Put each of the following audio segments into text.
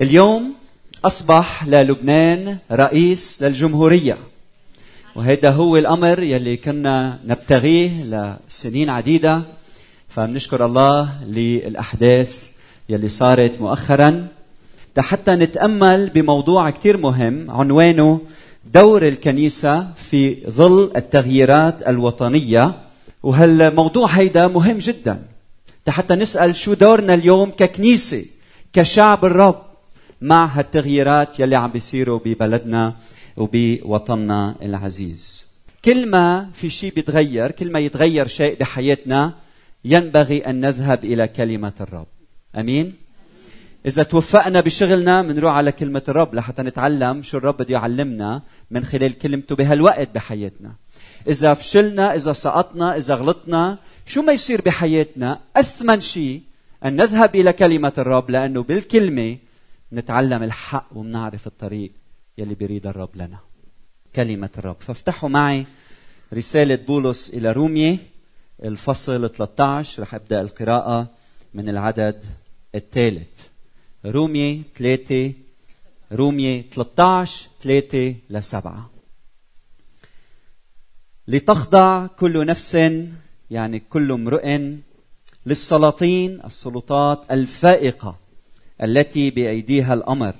اليوم أصبح للبنان رئيس للجمهورية وهذا هو الأمر يلي كنا نبتغيه لسنين عديدة. فبنشكر الله للأحداث يلي صارت مؤخرا. حتى نتأمل بموضوع كتير مهم عنوانه دور الكنيسة في ظل التغييرات الوطنية. وهالموضوع هيدا مهم جدا؟ حتى نسأل شو دورنا اليوم ككنيسة كشعب الرب؟ مع هالتغييرات يلي عم بيصيروا ببلدنا وبوطننا العزيز. كل ما في شيء بيتغير كل ما يتغير شيء بحياتنا ينبغي أن نذهب إلى كلمة الرب. أمين؟ إذا توفقنا بشغلنا بنروح على كلمة الرب لحتى نتعلم شو الرب بده يعلمنا من خلال كلمته بهالوقت بحياتنا. إذا فشلنا إذا سقطنا إذا غلطنا شو ما يصير بحياتنا؟ أثمن شيء أن نذهب إلى كلمة الرب لأنه بالكلمة نتعلم الحق وبنعرف الطريق يلي بيريد الرب لنا. كلمة الرب. فافتحوا معي رسالة بولس إلى رومية الفصل 13 رح أبدأ القراءة من العدد الثالث. رومية 3 رومية 13 3 ل 7 لتخضع كل نفس يعني كل امرئ للسلاطين السلطات الفائقة. التي بأيديها الأمر.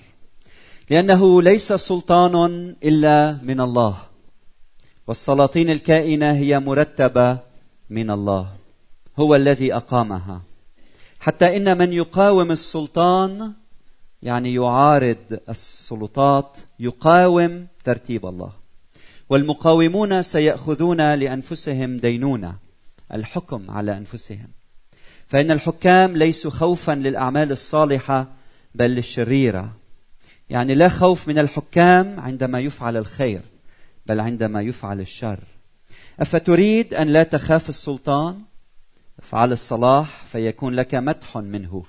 لأنه ليس سلطان إلا من الله. والسلاطين الكائنة هي مرتبة من الله. هو الذي أقامها. حتى إن من يقاوم السلطان يعني يعارض السلطات يقاوم ترتيب الله. والمقاومون سيأخذون لأنفسهم دينونة الحكم على أنفسهم. فإن الحكام ليسوا خوفا للأعمال الصالحة بل للشريرة. يعني لا خوف من الحكام عندما يفعل الخير بل عندما يفعل الشر. أفتريد أن لا تخاف السلطان؟ افعل الصلاح فيكون لك مدح منه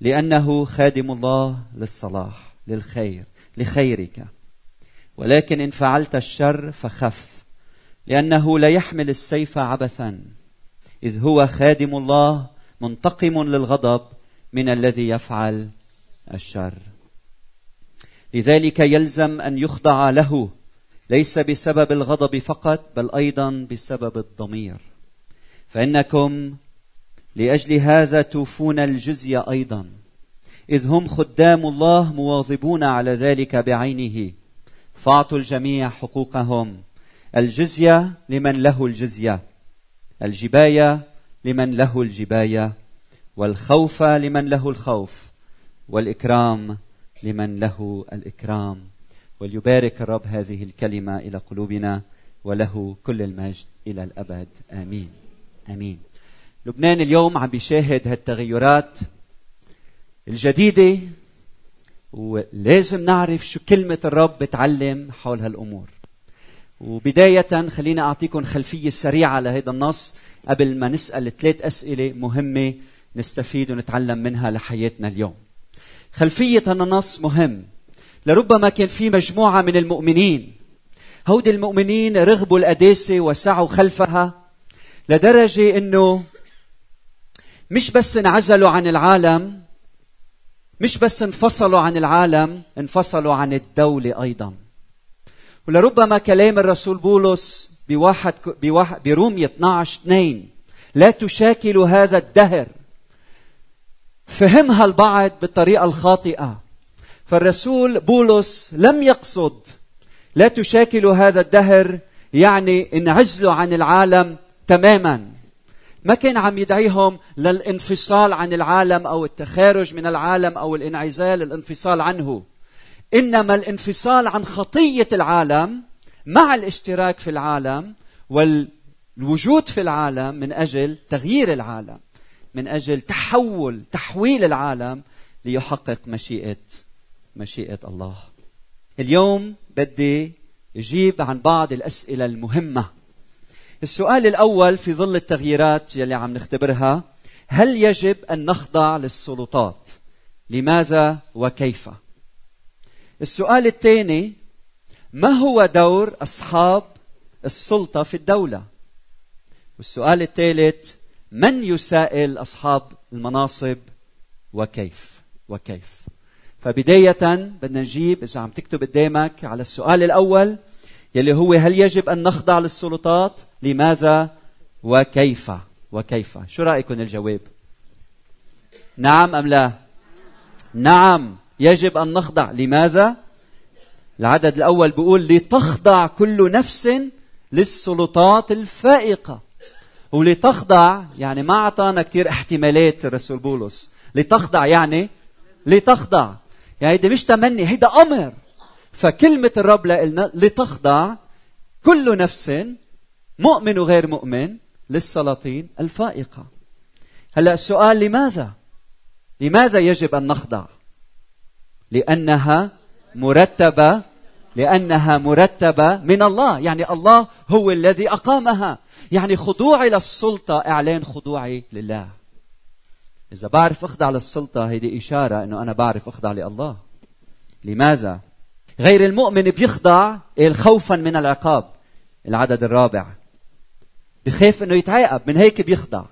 لأنه خادم الله للصلاح للخير لخيرك. ولكن إن فعلت الشر فخف لأنه لا يحمل السيف عبثا إذ هو خادم الله منتقم للغضب من الذي يفعل الشر. لذلك يلزم أن يخضع له ليس بسبب الغضب فقط بل أيضا بسبب الضمير. فإنكم لأجل هذا توفون الجزيه أيضا. إذ هم خدام الله مواظبون على ذلك بعينه. فاعطوا الجميع حقوقهم. الجزية لمن له الجزية. الجباية لمن له الجباية والخوف لمن له الخوف والإكرام لمن له الإكرام. وليبارك الرب هذه الكلمة إلى قلوبنا وله كل المجد إلى الأبد. آمين. آمين. لبنان اليوم عم بيشاهد هالتغيرات الجديدة ولازم نعرف شو كلمة الرب بتعلم حول هالأمور. وبداية خلينا اعطيكم خلفية سريعة لهذا النص. قبل ما نسأل ثلاث أسئلة مهمة نستفيد ونتعلم منها لحياتنا اليوم. خلفية النص مهم. لربما كان في مجموعة من المؤمنين هودي المؤمنين رغبوا القداسة وسعوا خلفها لدرجة إنه مش بس انعزلوا عن العالم مش بس انفصلوا عن العالم انفصلوا عن الدولة أيضا. ولربما كلام الرسول بولس بواحد, بواحد برومية 12 2 لا تشاكلوا هذا الدهر. فهمها البعض بالطريقة الخاطئة. فالرسول بولس لم يقصد لا تشاكلوا هذا الدهر يعني انعزلوا عن العالم تماما. ما كان عم يدعيهم للانفصال عن العالم أو التخارج من العالم أو الانعزال الانفصال عنه. إنما الانفصال عن خطية العالم مع الاشتراك في العالم والوجود في العالم من أجل تغيير العالم من أجل تحول تحويل العالم ليحقق مشيئة مشيئة الله. اليوم بدي أجيب عن بعض الأسئلة المهمة. السؤال الأول في ظل التغييرات يلي عم نختبرها هل يجب أن نخضع للسلطات؟ لماذا وكيف؟ السؤال الثاني ما هو دور أصحاب السلطة في الدولة؟ والسؤال الثالث من يسائل أصحاب المناصب وكيف؟ وكيف؟ فبداية بدنا نجيب إذا عم تكتب قدامك على السؤال الأول يلي هو هل يجب أن نخضع للسلطات؟ لماذا؟ وكيف؟ وكيف؟ شو رأيكم الجواب؟ نعم أم لا؟ نعم يجب أن نخضع. لماذا؟ العدد الأول بيقول لتخضع كل نفس للسلطات الفائقة. ولتخضع يعني ما أعطانا كثير احتمالات الرسول بولس. لتخضع يعني لتخضع. يعني هيدا مش تمني هيدا أمر. فكلمة الرب لنا لتخضع كل نفس مؤمن وغير مؤمن للسلاطين الفائقة. هلأ السؤال لماذا؟ لماذا يجب أن نخضع؟ لأنها مرتبة لأنها مرتبة من الله. يعني الله هو الذي أقامها. يعني خضوعي للسلطة إعلان خضوعي لله. إذا بعرف أخضع للسلطة هذه إشارة أنه أنا بعرف أخضع لله. لماذا؟ غير المؤمن بيخضع خوفا من العقاب. العدد الرابع. بخاف إنه يتعاقب من هيك بيخضع.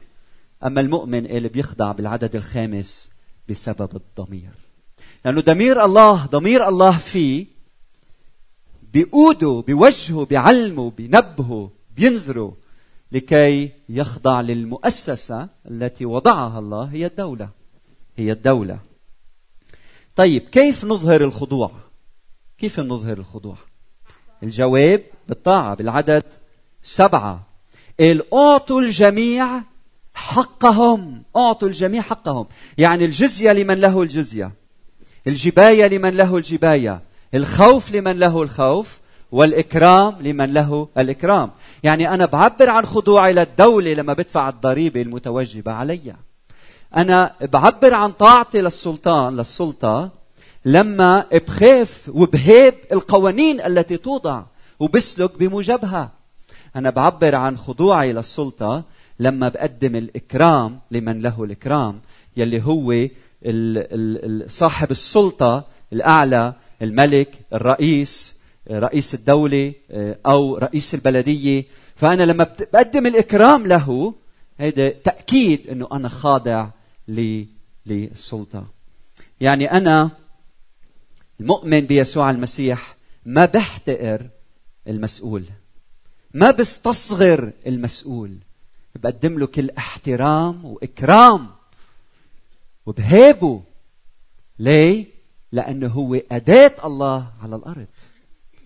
أما المؤمن اللي بيخضع بالعدد الخامس بسبب الضمير. لأنه ضمير الله ضمير الله فيه بيقوده بوجهه بيعلمه بينبهه بينذره لكي يخضع للمؤسسة التي وضعها الله هي الدولة. هي الدولة. طيب كيف نظهر الخضوع؟ كيف نظهر الخضوع؟ الجواب بالطاعة بالعدد سبعة. أعطوا الجميع حقهم. أعطوا الجميع حقهم. يعني الجزية لمن له الجزية. الجباية لمن له الجباية الخوف لمن له الخوف والإكرام لمن له الإكرام. يعني أنا بعبر عن خضوعي للدولة لما بدفع الضريبة المتوجبة علي. أنا بعبر عن طاعتي للسلطان للسلطة لما بخاف وبهيب القوانين التي توضع وبسلك بموجبها. أنا بعبر عن خضوعي للسلطة لما بقدم الإكرام لمن له الإكرام يلي هو صاحب السلطة الأعلى الملك الرئيس رئيس الدولة أو رئيس البلدية. فأنا لما بقدم الإكرام له هذا تأكيد أنه أنا خاضع للسلطة. يعني أنا المؤمن بيسوع المسيح ما بحتقر المسؤول ما بستصغر المسؤول. بقدم له كل احترام وإكرام. وبهيبه ليه؟ لأنه هو أداة الله على الأرض.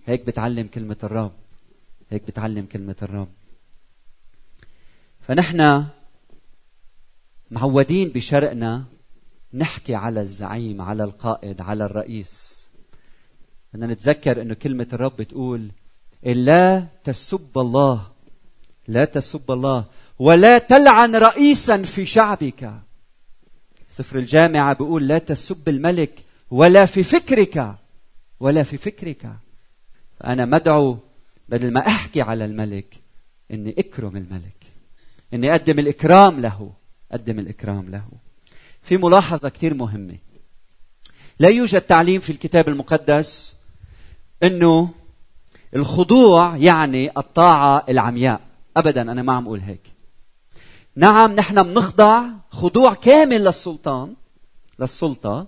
هيك بتعلم كلمة الرب. هيك بتعلم كلمة الرب. فنحن معودين بشرقنا نحكي على الزعيم على القائد على الرئيس. بدنا نتذكر إنه كلمة الرب بتقول لا تسب الله لا تسب الله ولا تلعن رئيسا في شعبك. سفر الجامعة بيقول لا تسب الملك ولا في فكرك ولا في فكرك. فأنا مدعو بدل ما أحكي على الملك إني أكرم الملك إني أقدم الإكرام له أقدم الإكرام له. في ملاحظة كثير مهمة. لا يوجد تعليم في الكتاب المقدس إنه الخضوع يعني الطاعة العمياء. ابدا أنا ما عم أقول هيك. نعم نحن بنخضع خضوع كامل للسلطان للسلطة.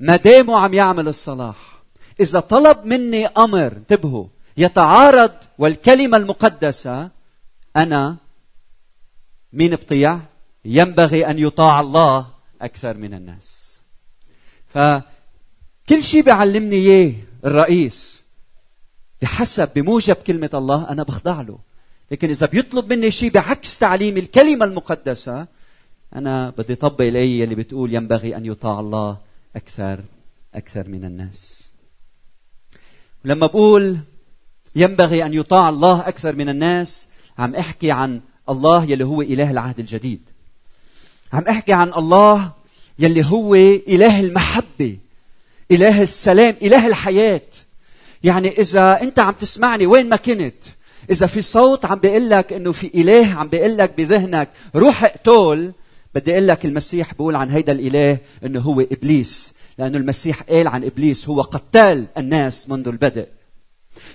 ما دامه عم يعمل الصلاح. إذا طلب مني أمر انتبهوا يتعارض والكلمة المقدسة أنا مين بطيع؟ ينبغي أن يطاع الله أكثر من الناس. ف كل شيء بيعلمني إياه الرئيس بحسب بموجب كلمة الله أنا بخضع له. لكن إذا بيطلب مني شيء بعكس تعليم الكلمة المقدسة أنا بدي أطبق الآية اللي بتقول ينبغي أن يطاع الله أكثر أكثر من الناس. لما بقول ينبغي أن يطاع الله أكثر من الناس عم أحكي عن الله يلي هو إله العهد الجديد. عم أحكي عن الله يلي هو إله المحبة إله السلام إله الحياة. يعني إذا أنت عم تسمعني وين ما كنت إذا في صوت عم بيقول لك إنه في إله عم بيقول لك بذهنك روح اقتل. بدي أقول لك المسيح بيقول عن هيدا الإله إنه هو إبليس لأنه المسيح قال عن إبليس هو قتال الناس منذ البدء.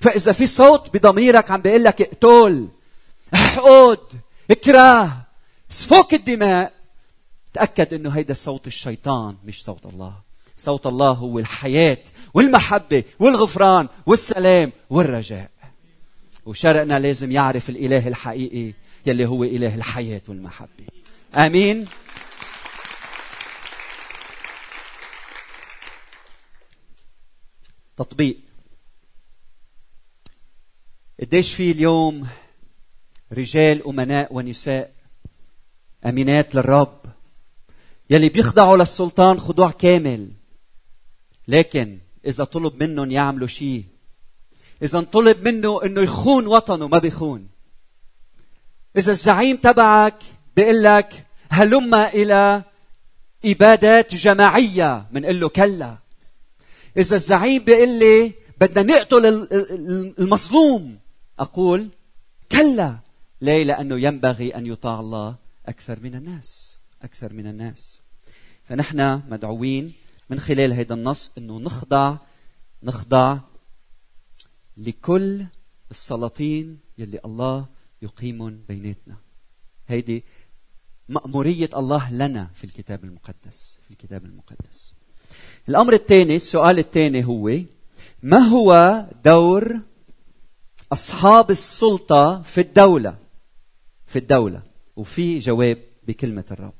فإذا في صوت بضميرك عم بيقول لك اقتل احقد اكره سفك الدماء. تأكد إنه هيدا صوت الشيطان مش صوت الله. صوت الله هو الحياة والمحبة والغفران والسلام والرجاء. وشرقنا لازم يعرف الإله الحقيقي يلي هو إله الحياة والمحبة. آمين؟ تطبيق. قديش في اليوم رجال أمناء ونساء أمينات للرب يلي بيخضعوا للسلطان خضوع كامل لكن إذا طلب منهم يعملوا شيء إذا طلب منه إنه يخون وطنه ما بيخون. إذا الزعيم تبعك بيقول لك هلم إلى إبادات جماعية. بنقول له كلا. إذا الزعيم بيقول لي بدنا نقتل المظلوم. أقول كلا. ليه؟ لأنه ينبغي أن يطاع الله أكثر من الناس. أكثر من الناس. فنحن مدعوين من خلال هذا النص أنه نخضع نخضع لكل السلاطين يلي الله يقيمهم بيناتنا. هيدي مأمورية الله لنا في الكتاب المقدس في الكتاب المقدس. الأمر الثاني السؤال الثاني هو ما هو دور أصحاب السلطة في الدولة؟ في الدولة. وفي جواب بكلمة الرب.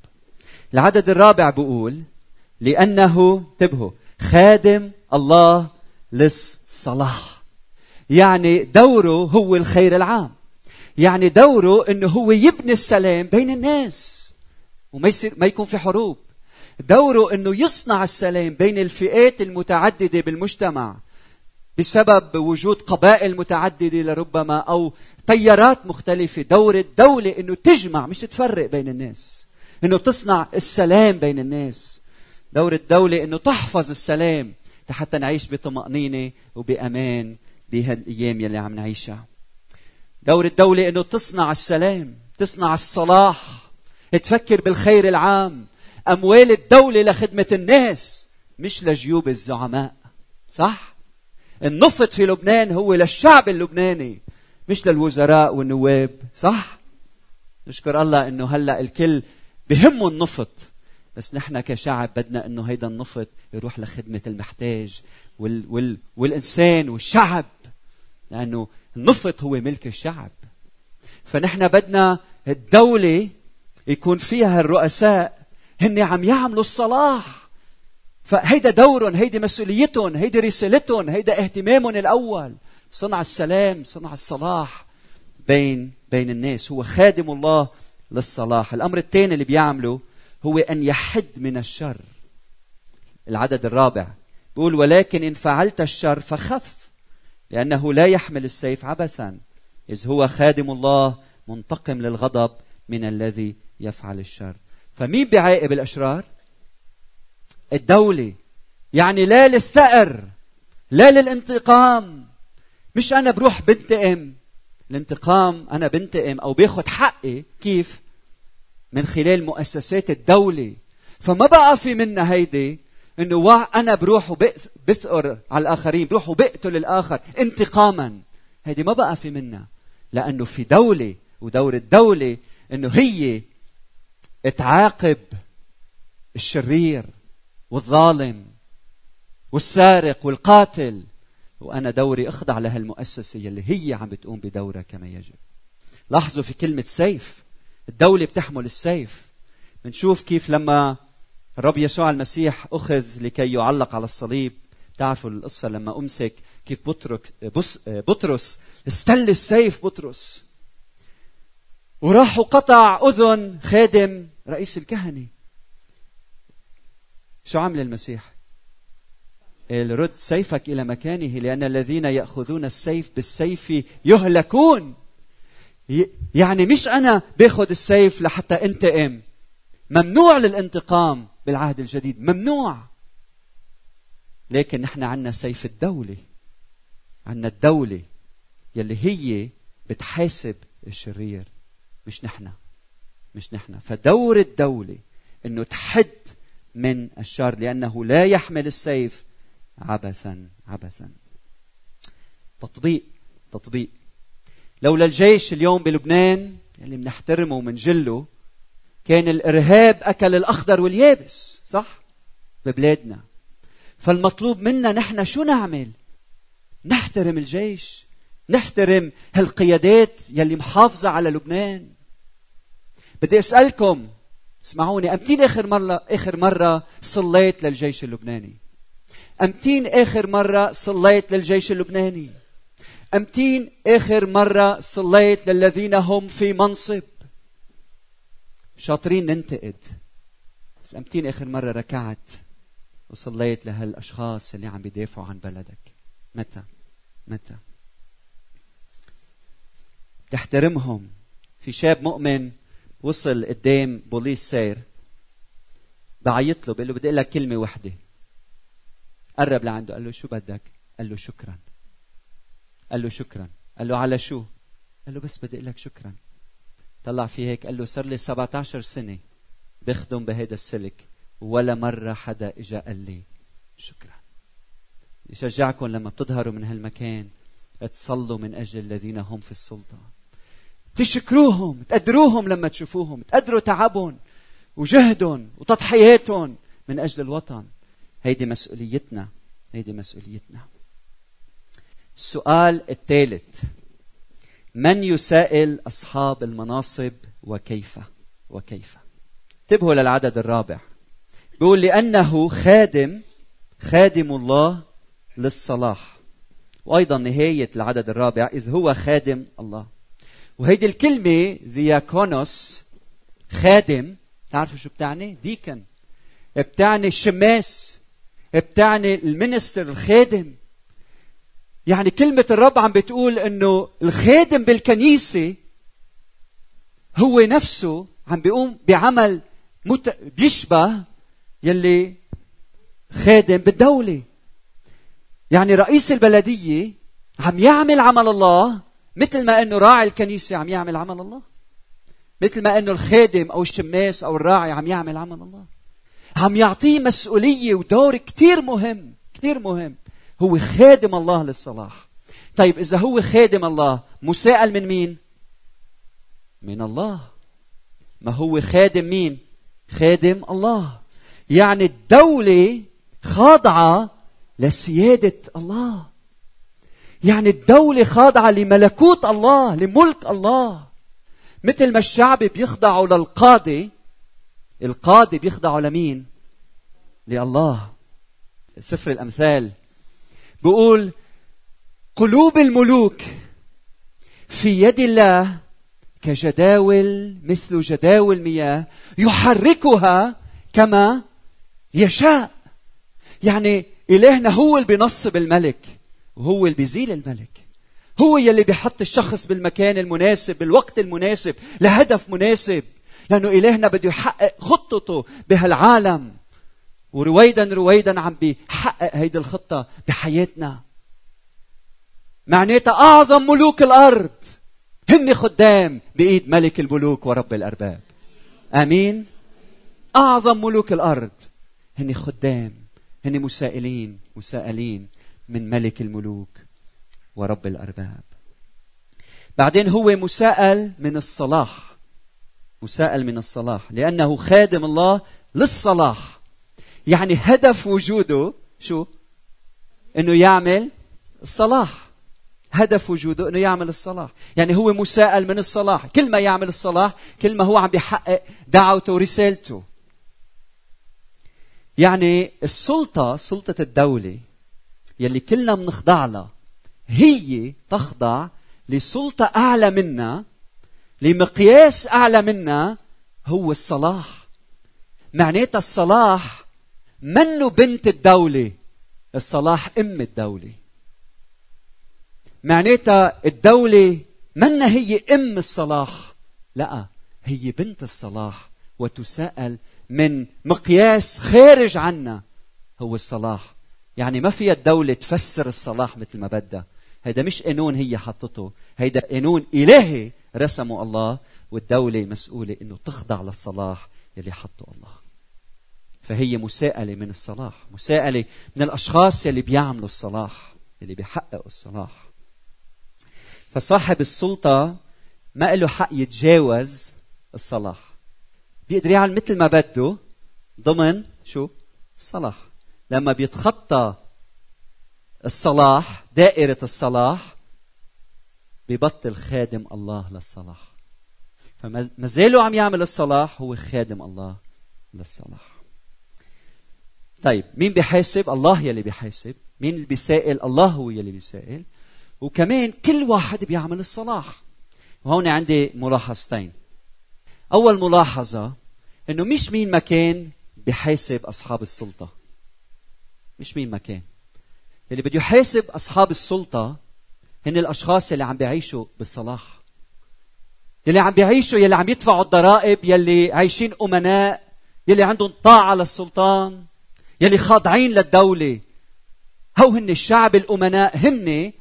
العدد الرابع بيقول لأنه انتبهوا خادم الله للصلاح. يعني دوره هو الخير العام. يعني دوره إنه هو يبني السلام بين الناس وما يصير ما يكون في حروب. دوره إنه يصنع السلام بين الفئات المتعددة بالمجتمع بسبب وجود قبائل متعددة لربما أو تيارات مختلفة. دور الدولة إنه تجمع مش تفرق بين الناس. إنه تصنع السلام بين الناس. دور الدولة إنه تحفظ السلام حتى نعيش بطمأنينة وبأمان بهالأيام يلي عم نعيشها. دور الدولة أنه تصنع السلام تصنع الصلاح. تفكر بالخير العام. أموال الدولة لخدمة الناس مش لجيوب الزعماء. صح؟ النفط في لبنان هو للشعب اللبناني مش للوزراء والنواب. صح؟ نشكر الله إنه هلأ الكل بهمه النفط. بس نحن كشعب بدنا إنه هيدا النفط يروح لخدمة المحتاج وال وال والإنسان والشعب. لأنه النفط هو ملك الشعب. فنحن بدنا الدولة يكون فيها الرؤساء هن عم يعملوا الصلاح. فهيدا دورهم هيدي مسؤوليتهم هيدي رسالتهم هيدا اهتمامهم الأول. صنع السلام صنع الصلاح بين بين الناس. هو خادم الله للصلاح. الأمر الثاني اللي بيعمله هو أن يحد من الشر. العدد الرابع بيقول ولكن إن فعلت الشر فخف لأنه لا يحمل السيف عبثا. إذ هو خادم الله منتقم للغضب من الذي يفعل الشر. فمين بيعاقب الأشرار؟ الدولة. يعني لا للثأر لا للانتقام. مش أنا بروح بنتقم. الانتقام أنا بنتقم أو باخذ حقي. كيف؟ من خلال مؤسسات الدولة. فما بقى في منا هيدي؟ إنه أنا بروح وبثأر على الآخرين بروح وبقتل الآخر انتقاما. هيدي ما بقى في منا. لأنه في دولة ودور الدولة إنه هي تعاقب الشرير والظالم والسارق والقاتل. وأنا دوري أخضع لهالمؤسسة يلي هي عم بتقوم بدورها كما يجب. لاحظوا في كلمة سيف. الدولة بتحمل السيف. بنشوف كيف لما الرب يسوع المسيح أخذ لكي يعلق على الصليب. تعرفوا القصة لما أمسك كيف بطرك بطرس استل السيف بطرس. وراح وقطع أذن خادم رئيس الكهنة. شو عمل المسيح؟ قال رد سيفك إلى مكانه لأن الذين يأخذون السيف بالسيف يهلكون. يعني مش أنا باخذ السيف لحتى انتقم. ممنوع للانتقام بالعهد الجديد ممنوع. لكن نحن عندنا سيف الدولة عندنا الدولة يلي هي بتحاسب الشرير مش نحن مش نحن. فدور الدولة إنه تحد من الشر لأنه لا يحمل السيف عبثا عبثا. تطبيق تطبيق. لولا الجيش اليوم بلبنان اللي بنحترمه ومنجله كان الإرهاب أكل الأخضر واليابس صح؟ ببلادنا. فالمطلوب منا نحن شو نعمل؟ نحترم الجيش نحترم هالقيادات يلي محافظة على لبنان. بدي أسألكم اسمعوني أمتين آخر مرة آخر مرة صليت للجيش اللبناني؟ أمتين آخر مرة صليت للجيش اللبناني؟ أمتين آخر مرة صليت للذين هم في منصب. شاطرين ننتقد. بس أمتين آخر مرة ركعت وصليت لهالأشخاص اللي عم بيدافعوا عن بلدك. متى؟ متى؟ تحترمهم. في شاب مؤمن وصل قدام بوليس سير. بعيط له بقول له بدي أقول لك كلمة وحدة. قرب لعنده قال له شو بدك؟ قال له شكرا. قال له شكرا. قال له على شو؟ قال له بس بدي أقول لك شكرا. طلع في هيك قال له صار لي 17 سنة بخدم بهيدا السلك ولا مرة حدا اجى قال لي شكرا. يشجعكم لما بتظهروا من هالمكان تصلوا من أجل الذين هم في السلطه تشكروهم تقدروهم لما تشوفوهم تقدروا تعبهم وجهدهم وتضحياتهم من أجل الوطن. هيدي مسؤوليتنا هيدي مسؤوليتنا. السؤال الثالث. من يسائل أصحاب المناصب وكيف؟ وكيف؟ انتبهوا للعدد الرابع. بيقول لأنه خادم خادم الله للصلاح. وأيضا نهاية العدد الرابع إذ هو خادم الله. وهيدي الكلمة دياكونوس خادم تعرفوا شو بتعني؟ ديكن. بتعني الشماس بتعني المينستر الخادم. يعني كلمة الرب عم بتقول إنه الخادم بالكنيسة هو نفسه عم بيقوم بعمل مت... بيشبه يلي خادم بالدولة. يعني رئيس البلدية عم يعمل عمل الله مثل ما إنه راعي الكنيسة عم يعمل عمل الله. مثل ما إنه الخادم أو الشماس أو الراعي عم يعمل عمل الله. عم يعطيه مسؤولية ودور كتير مهم كتير مهم. هو خادم الله للصلاح. طيب إذا هو خادم الله مساءل من مين؟ من الله. ما هو خادم مين؟ خادم الله. يعني الدولة خاضعة لسيادة الله. يعني الدولة خاضعة لملكوت الله لملك الله. مثل ما الشعب بيخضعوا للقاضي القاضي بيخضعوا لمين؟ لله. سفر الأمثال. بيقول قلوب الملوك في يد الله كجداول مثل جداول مياه يحركها كما يشاء. يعني إلهنا هو اللي بينصب الملك وهو اللي بيزيل الملك. هو يلي بيحط الشخص بالمكان المناسب بالوقت المناسب لهدف مناسب. لأنه إلهنا بده يحقق خطته بهالعالم. ورويدا رويدا عم بيحقق هيدي الخطة بحياتنا. معناتها أعظم ملوك الأرض. هن خدام بإيد ملك الملوك ورب الأرباب. آمين؟ أعظم ملوك الأرض. هن خدام. هن مسائلين مسائلين من ملك الملوك ورب الأرباب. بعدين هو مساءل من الصلاح. مساءل من الصلاح. لأنه خادم الله للصلاح. يعني هدف وجوده شو؟ إنه يعمل الصلاح. هدف وجوده إنه يعمل الصلاح. يعني هو مساءل من الصلاح. كل ما يعمل الصلاح كل ما هو عم بيحقق دعوته ورسالته. يعني السلطة سلطة الدولة يلي كلنا بنخضع لها هي تخضع لسلطة أعلى منا لمقياس أعلى منا هو الصلاح. معناتها الصلاح منه بنت الدولة؟ الصلاح أم الدولة. معناتها الدولة منا هي أم الصلاح. لا هي بنت الصلاح وتساءل من مقياس خارج عنا هو الصلاح. يعني ما فيها الدولة تفسر الصلاح مثل ما بدها. هيدا مش قانون هي حطته. هيدا قانون إلهي رسمه الله والدولة مسؤولة إنه تخضع للصلاح اللي حطه الله. فهي مساءلة من الصلاح. مساءلة من الأشخاص اللي بيعملوا الصلاح اللي بيحققوا الصلاح. فصاحب السلطة ما له حق يتجاوز الصلاح. بيقدر يعمل مثل ما بده ضمن شو؟ الصلاح. لما بيتخطى الصلاح دائرة الصلاح ببطل خادم الله للصلاح. فما زاله عم يعمل الصلاح هو خادم الله للصلاح. طيب مين بيحاسب؟ الله يلي بيحاسب. مين اللي بيسائل؟ الله هو يلي بيسائل. وكمان كل واحد بيعمل الصلاح. وهون عندي ملاحظتين. أول ملاحظة إنه مش مين ما كان بحاسب أصحاب السلطة. مش مين ما كان. اللي بده يحاسب أصحاب السلطة هن الأشخاص اللي عم بيعيشوا بالصلاح يلي عم بيعيشوا يلي عم يدفعوا الضرائب يلي عايشين أمناء يلي عندهم طاعة للسلطان. يلي خاضعين للدولة. هو هن الشعب الأمناء هن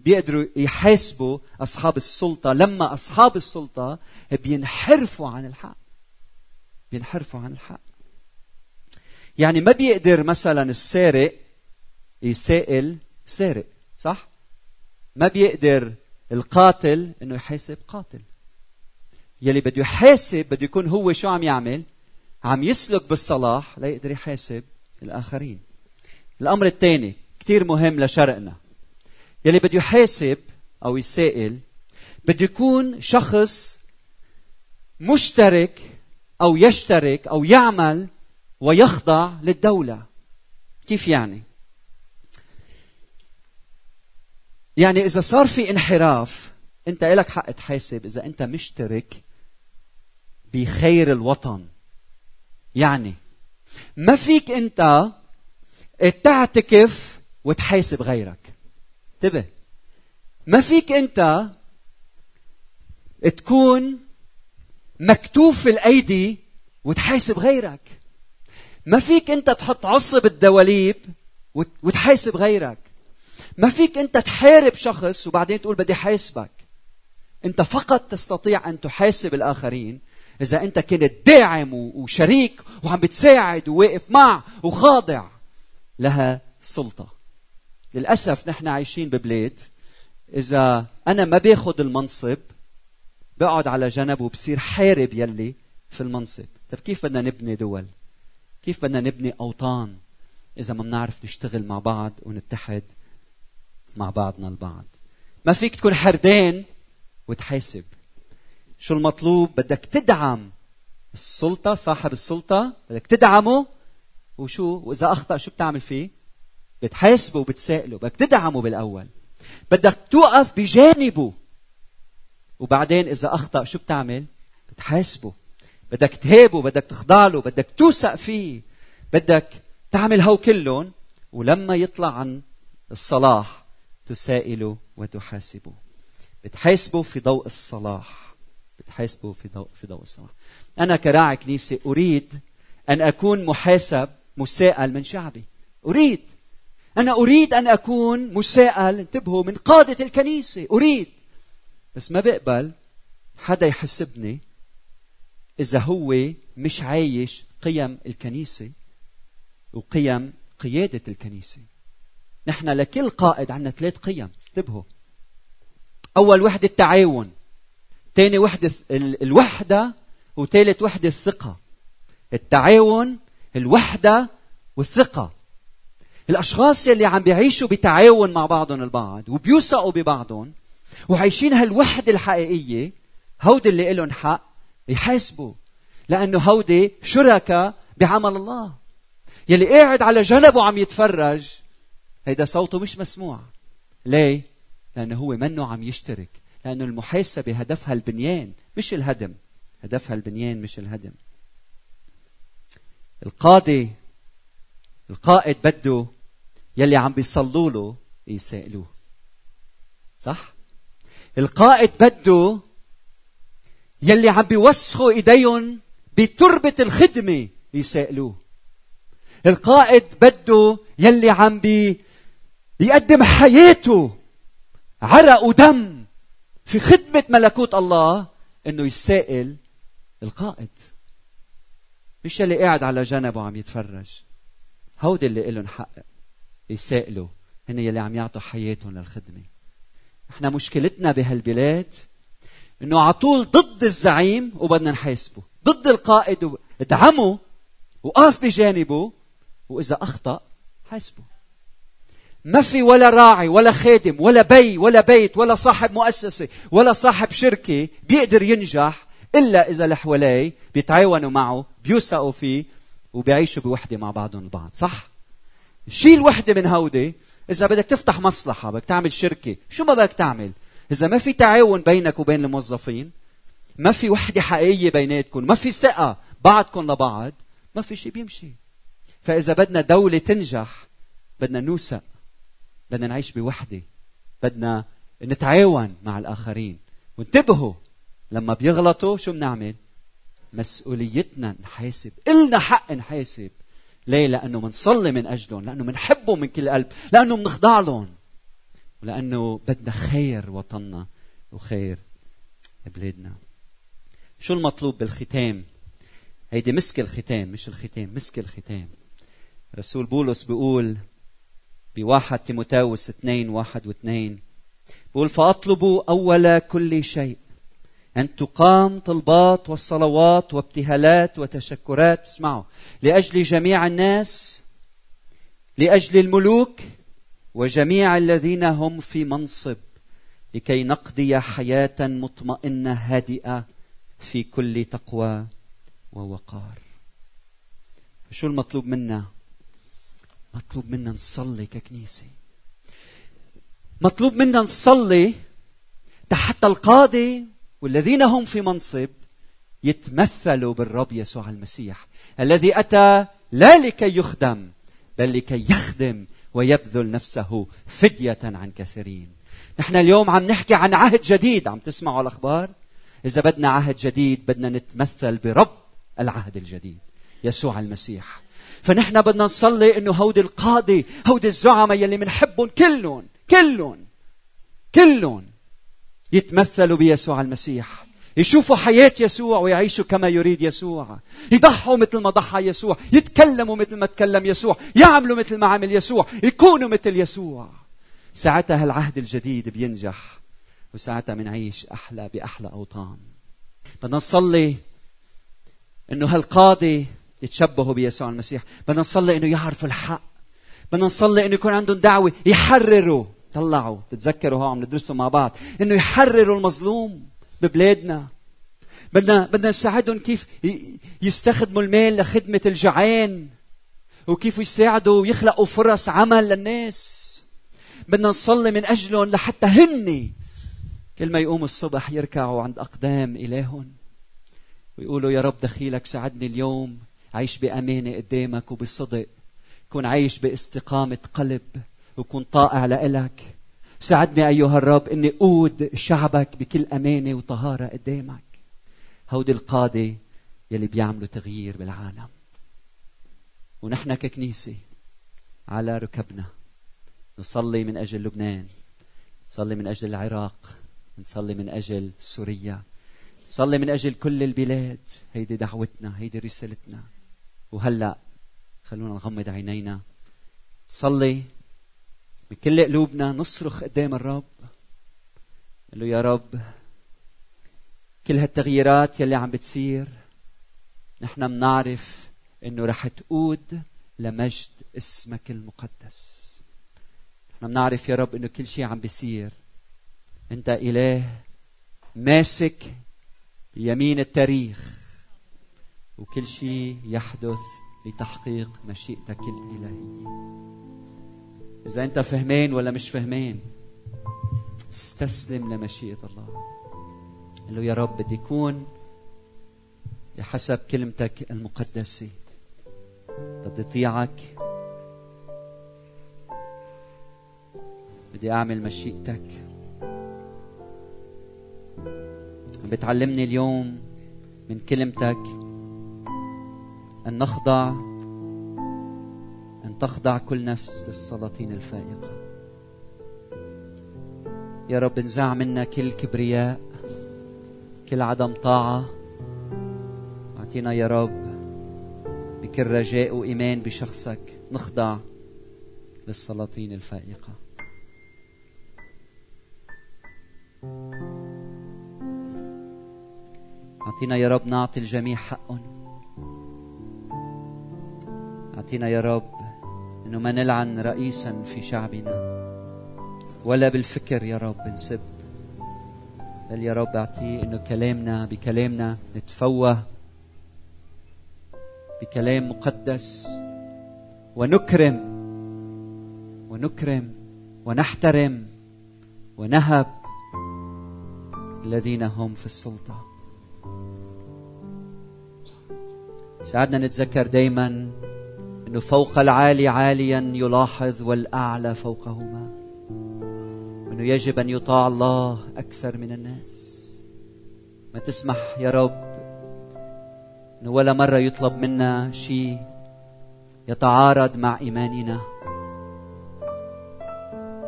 بيقدروا يحاسبوا أصحاب السلطة. لما أصحاب السلطة بينحرفوا عن الحق. بينحرفوا عن الحق. يعني ما بيقدر مثلا السارق يسائل سارق صح؟ ما بيقدر القاتل إنه يحاسب قاتل. يلي بده يحاسب بده يكون هو شو عم يعمل؟ عم يسلك بالصلاح ليقدر يحاسب الآخرين. الأمر الثاني كثير مهم لشرقنا يلي بده يحاسب أو يسائل بده يكون شخص مشترك أو يشترك أو يعمل ويخضع للدولة. كيف يعني؟ يعني إذا صار في انحراف أنت لك حق تحاسب إذا أنت مشترك بخير الوطن. يعني ما فيك انت تعتكف وتحاسب غيرك. انتبه. ما فيك انت تكون مكتوف الأيدي وتحاسب غيرك. ما فيك انت تحط عصب الدواليب وتحاسب غيرك. ما فيك انت تحارب شخص وبعدين تقول بدي حاسبك انت فقط تستطيع أن تحاسب الآخرين إذا أنت كنت داعم وشريك وعم بتساعد وواقف مع وخاضع لها سلطة. للأسف نحن عايشين ببلاد إذا أنا ما باخذ المنصب بقعد على جنب وبصير حارب يلي في المنصب. طيب كيف بدنا نبني دول؟ كيف بدنا نبني أوطان؟ إذا ما بنعرف نشتغل مع بعض ونتحد مع بعضنا البعض. ما فيك تكون حردان وتحاسب. شو المطلوب؟ بدك تدعم السلطة صاحب السلطة بدك تدعمه. وشو؟ وإذا أخطأ شو بتعمل فيه؟ بتحاسبه وبتسائله بدك تدعمه بالأول. بدك توقف بجانبه. وبعدين إذا أخطأ شو بتعمل؟ بتحاسبه. بدك تهابه بدك تخضع له بدك توثق فيه. بدك تعمل هو كلهم. ولما يطلع عن الصلاح تسائله وتحاسبه. بتحاسبه في ضوء الصلاح. بتحاسبه في ضوء في ضوء الصلاح أنا كراعي كنيسة أريد أن أكون محاسب مساءل من شعبي. أريد. أنا أريد أن أكون مساءل انتبهوا من قادة الكنيسة. أريد. بس ما بقبل حدا يحسبني إذا هو مش عايش قيم الكنيسة وقيم قيادة الكنيسة. نحن لكل قائد عندنا ثلاث قيم. انتبهوا. أول وحدة التعاون ثاني وحدة الوحدة وثالث وحدة الثقه التعاون الوحدة والثقة. الأشخاص اللي عم بيعيشوا بتعاون مع بعضهم البعض وبيوثقوا ببعضهم وعايشين هالوحدة الحقيقية هودي اللي لهم حق يحاسبوا. لأنه هودي شركاء بعمل الله. يلي قاعد على جنبه وعم يتفرج هيدا صوته مش مسموع. ليه؟ لأنه هو منه عم يشترك. لأنه المحاسبه هدفها البنيان مش الهدم. هدفها البنيان مش الهدم. القاضي القائد بده يلي عم بيصلوا له يسائلوه صح؟ القائد بده يلي عم بيوسخوا إيديهم بتربة الخدمة يسائلوه القائد بده يلي عم بي يقدم حياته عرق ودم. في خدمة ملكوت الله إنه يسائل القائد. مش يلي قاعد على جنبه وعم يتفرج. هودي اللي لهم حق يسائلوا. هن يلي عم يعطوا حياتهم للخدمة. إحنا مشكلتنا بهالبلاد إنه على طول ضد الزعيم وبدنا نحاسبه. ضد القائد. ادعمه وقف بجانبه وإذا أخطأ حاسبه. ما في ولا راعي ولا خادم ولا بي ولا بيت ولا صاحب مؤسسة ولا صاحب شركة بيقدر ينجح إلا إذا اللي حواليه بيتعاونوا معه بيوثقوا فيه وبيعيشوا بوحدة مع بعضهم البعض صح؟ شيل وحدة من هودي إذا بدك تفتح مصلحة بدك تعمل شركة شو ما بدك تعمل إذا ما في تعاون بينك وبين الموظفين ما في وحدة حقيقية بيناتكم ما في ثقة بعضكم لبعض ما في شيء بيمشي فإذا بدنا دولة تنجح بدنا نوثق بدنا نعيش بوحدة. بدنا نتعاون مع الآخرين. وانتبهوا لما بيغلطوا شو بنعمل؟ مسؤوليتنا نحاسب. إلنا حق نحاسب. ليه؟ لأنه منصلي من أجلهم لأنه منحبهم من كل قلب لأنه منخضع لهم. ولأنه بدنا خير وطننا وخير بلادنا شو المطلوب بالختام؟ هيدي مسك الختام مش الختام مسك الختام. رسول بولس بيقول بواحد تيموتاوس اثنين واحد واثنين. بيقول فاطلبوا أول كل شيء أن تقام طلبات والصلوات وابتهالات وتشكرات. اسمعوا. لأجل جميع الناس لأجل الملوك وجميع الذين هم في منصب لكي نقضي حياة مطمئنة هادئة في كل تقوى ووقار. شو المطلوب منا؟ مطلوب منا نصلي ككنيسة. مطلوب منا نصلي حتى القادة والذين هم في منصب يتمثلوا بالرب يسوع المسيح الذي أتى لا لكي يخدم بل لكي يخدم ويبذل نفسه فدية عن كثيرين. نحن اليوم عم نحكي عن عهد جديد. عم تسمعوا الأخبار؟ إذا بدنا عهد جديد بدنا نتمثل برب العهد الجديد يسوع المسيح. فنحن بدنا نصلي إنه هودي القاضي هودي الزعماء يلي منحبهم كلهم كلهم كلهم يتمثلوا بيسوع المسيح يشوفوا حياة يسوع ويعيشوا كما يريد يسوع يضحوا مثل ما ضحى يسوع يتكلموا مثل ما تكلم يسوع يعملوا مثل ما عمل يسوع يكونوا مثل يسوع. ساعتها العهد الجديد بينجح وساعتها بنعيش أحلى بأحلى أوطان. بدنا نصلي إنه هالقاضي يتشبهوا بيسوع المسيح. بدنا نصلي إنه يعرفوا الحق. بدنا نصلي إنه يكون عندهم دعوة يحرروا. طلعوا. تتذكروا هو عم ندرسوا مع بعض. إنه يحرروا المظلوم ببلادنا. بدنا بدنا نساعدهم كيف يستخدموا المال لخدمة الجعان. وكيف يساعدوا ويخلقوا فرص عمل للناس. بدنا نصلي من أجلهم لحتى هن كل ما يقوموا الصبح يركعوا عند أقدام إلههم. ويقولوا يا رب دخيلك ساعدني اليوم. عيش بأمانة قدامك وبصدق. كون عايش باستقامة قلب وكون طائع لإلك. ساعدني أيها الرب أني أود شعبك بكل أمانة وطهارة قدامك. هودي القادة يلي بيعملوا تغيير بالعالم. ونحن ككنيسة على ركبنا. نصلي من أجل لبنان. نصلي من أجل العراق. نصلي من أجل سوريا. صلي من أجل كل البلاد. هيدي دعوتنا. هيدي رسالتنا. وهلأ خلونا نغمض عينينا. صلي من كل قلوبنا نصرخ قدام الرب. قال له يا رب كل هالتغييرات يلي عم بتصير نحن بنعرف إنه رح تقود لمجد اسمك المقدس. نحن بنعرف يا رب إنه كل شيء عم بيصير. أنت إله ماسك يمين التاريخ. وكل شيء يحدث لتحقيق مشيئتك الإلهية. إذا أنت فهمان ولا مش فهمان استسلم لمشيئة الله. قال له يا رب بدي يكون بحسب كلمتك المقدسة. بدي أطيعك. بدي أعمل مشيئتك. بتعلمني اليوم من كلمتك أن نخضع أن تخضع كل نفس للسلاطين الفائقة. يا رب انزع منا كل كبرياء كل عدم طاعة. أعطينا يا رب بكل رجاء وإيمان بشخصك نخضع للسلاطين الفائقة. أعطينا يا رب نعطي الجميع حقهم. أعطينا يا رب إنه ما نلعن رئيسا في شعبنا ولا بالفكر يا رب نسب. بل يا رب أعطيه إنه كلامنا بكلامنا نتفوه بكلام مقدس ونكرم ونكرم ونحترم ونهب الذين هم في السلطة. ساعدنا نتذكر دايما انه فوق العالي عاليا يلاحظ والأعلى فوقهما. انه يجب أن يطاع الله أكثر من الناس. ما تسمح يا رب انه ولا مرة يطلب منا شيء يتعارض مع إيماننا.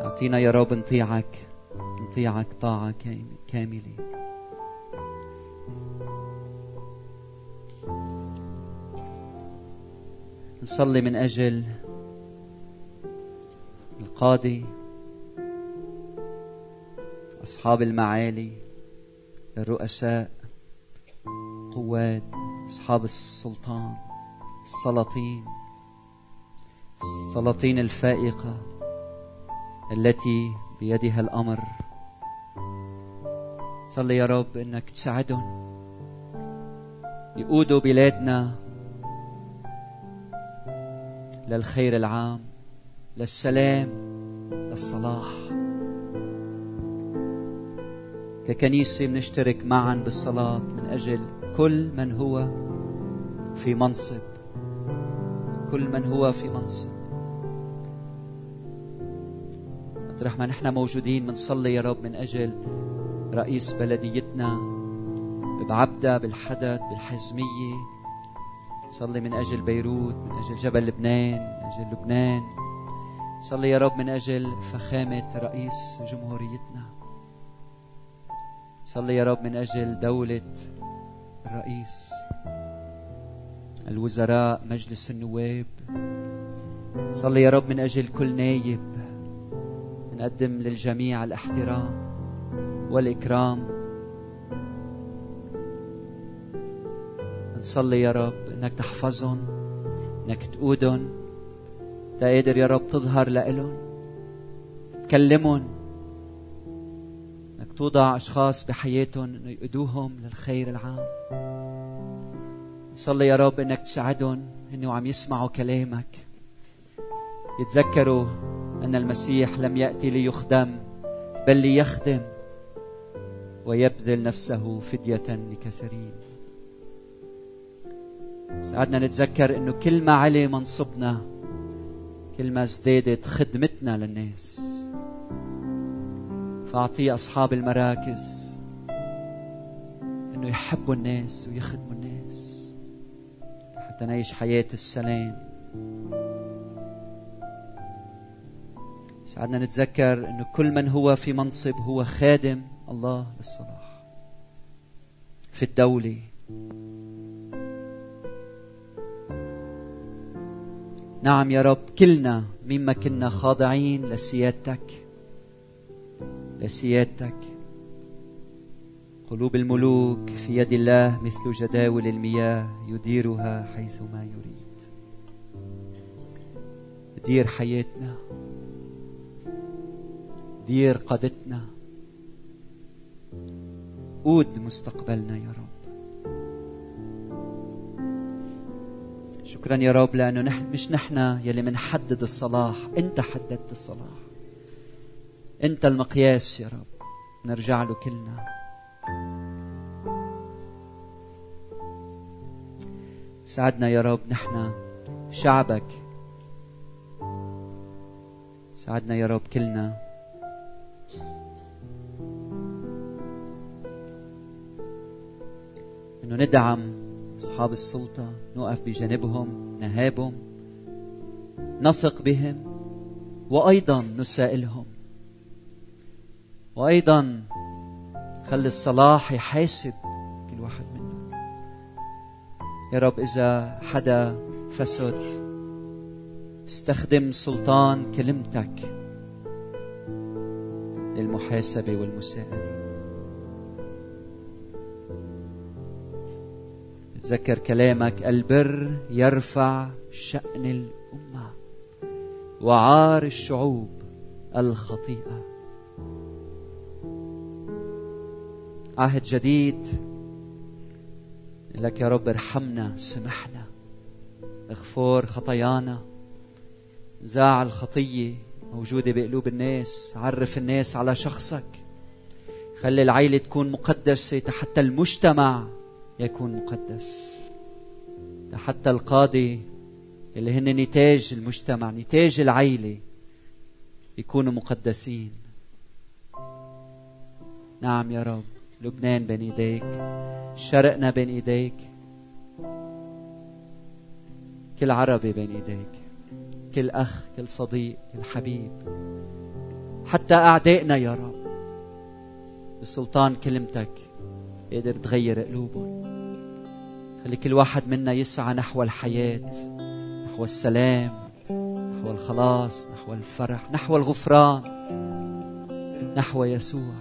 أعطينا يا رب نطيعك نطيعك طاعة كاملة. نصلي من أجل القاضي أصحاب المعالي الرؤساء قوات أصحاب السلطان السلاطين السلاطين الفائقة التي بيدها الأمر. صلي يا رب إنك تساعدهم. يقودوا بلادنا للخير العام للسلام للصلاح. ككنيسة بنشترك معا بالصلاة من أجل كل من هو في منصب. كل من هو في منصب. مطرح ما نحن موجودين بنصلي يا رب من أجل رئيس بلديتنا بعبدة بالحدث بالحزمية. صلي من أجل بيروت من أجل جبل لبنان من أجل لبنان. صلي يا رب من أجل فخامة رئيس جمهوريتنا. صلي يا رب من أجل دولة الرئيس الوزراء مجلس النواب. صلي يا رب من أجل كل نايب نقدم للجميع الاحترام والإكرام. نصلي يا رب إنك تحفظهم إنك تقودهم. أنت قادر يا رب تظهر لإلهم تكلمهم إنك توضع أشخاص بحياتهم إنه يقودوهم للخير العام. نصلي يا رب إنك تساعدهم إنه عم يسمعوا كلامك يتذكروا أن المسيح لم يأتي ليخدم بل ليخدم ويبذل نفسه فدية لكثيرين. ساعدنا نتذكر إنه كل ما علي منصبنا كل ما ازدادت خدمتنا للناس. فاعطي أصحاب المراكز إنه يحبوا الناس ويخدموا الناس حتى نعيش حياة السلام. ساعدنا نتذكر إنه كل من هو في منصب هو خادم الله للصلاح. في الدولة. نعم يا رب كلنا مما كنا خاضعين لسيادتك لسيادتك. قلوب الملوك في يد الله مثل جداول المياه يديرها حيثما يريد. دير حياتنا دير قادتنا. قود مستقبلنا يا رب. شكرا يا رب لأنه نحن مش نحن يلي منحدد الصلاح أنت حددت الصلاح. أنت المقياس يا رب. نرجع له كلنا. ساعدنا يا رب نحن شعبك. ساعدنا يا رب كلنا. إنه ندعم أصحاب السلطة نقف بجانبهم نهابهم نثق بهم وأيضا نسائلهم. وأيضا خلي الصلاح يحاسب كل واحد منهم يا رب إذا حدا فسد استخدم سلطان كلمتك للمحاسبة والمساءلة. تذكر كلامك البر يرفع شأن الأمة وعار الشعوب الخطيئة. عهد جديد. لك يا رب ارحمنا سمحنا. اغفر خطايانا. زاع الخطية موجودة بقلوب الناس. عرف الناس على شخصك. خلي العيلة تكون مقدسة حتى المجتمع يكون مقدس. حتى القاضي اللي هن نتاج المجتمع نتاج العيلة يكونوا مقدسين. نعم يا رب لبنان بين إيديك شرقنا بين إيديك كل عربي بين إيديك كل أخ كل صديق كل حبيب حتى أعدائنا يا رب. بسلطان كلمتك. قادر تغير قلوبهم. خلي كل واحد منا يسعى نحو الحياة نحو السلام نحو الخلاص نحو الفرح نحو الغفران نحو يسوع.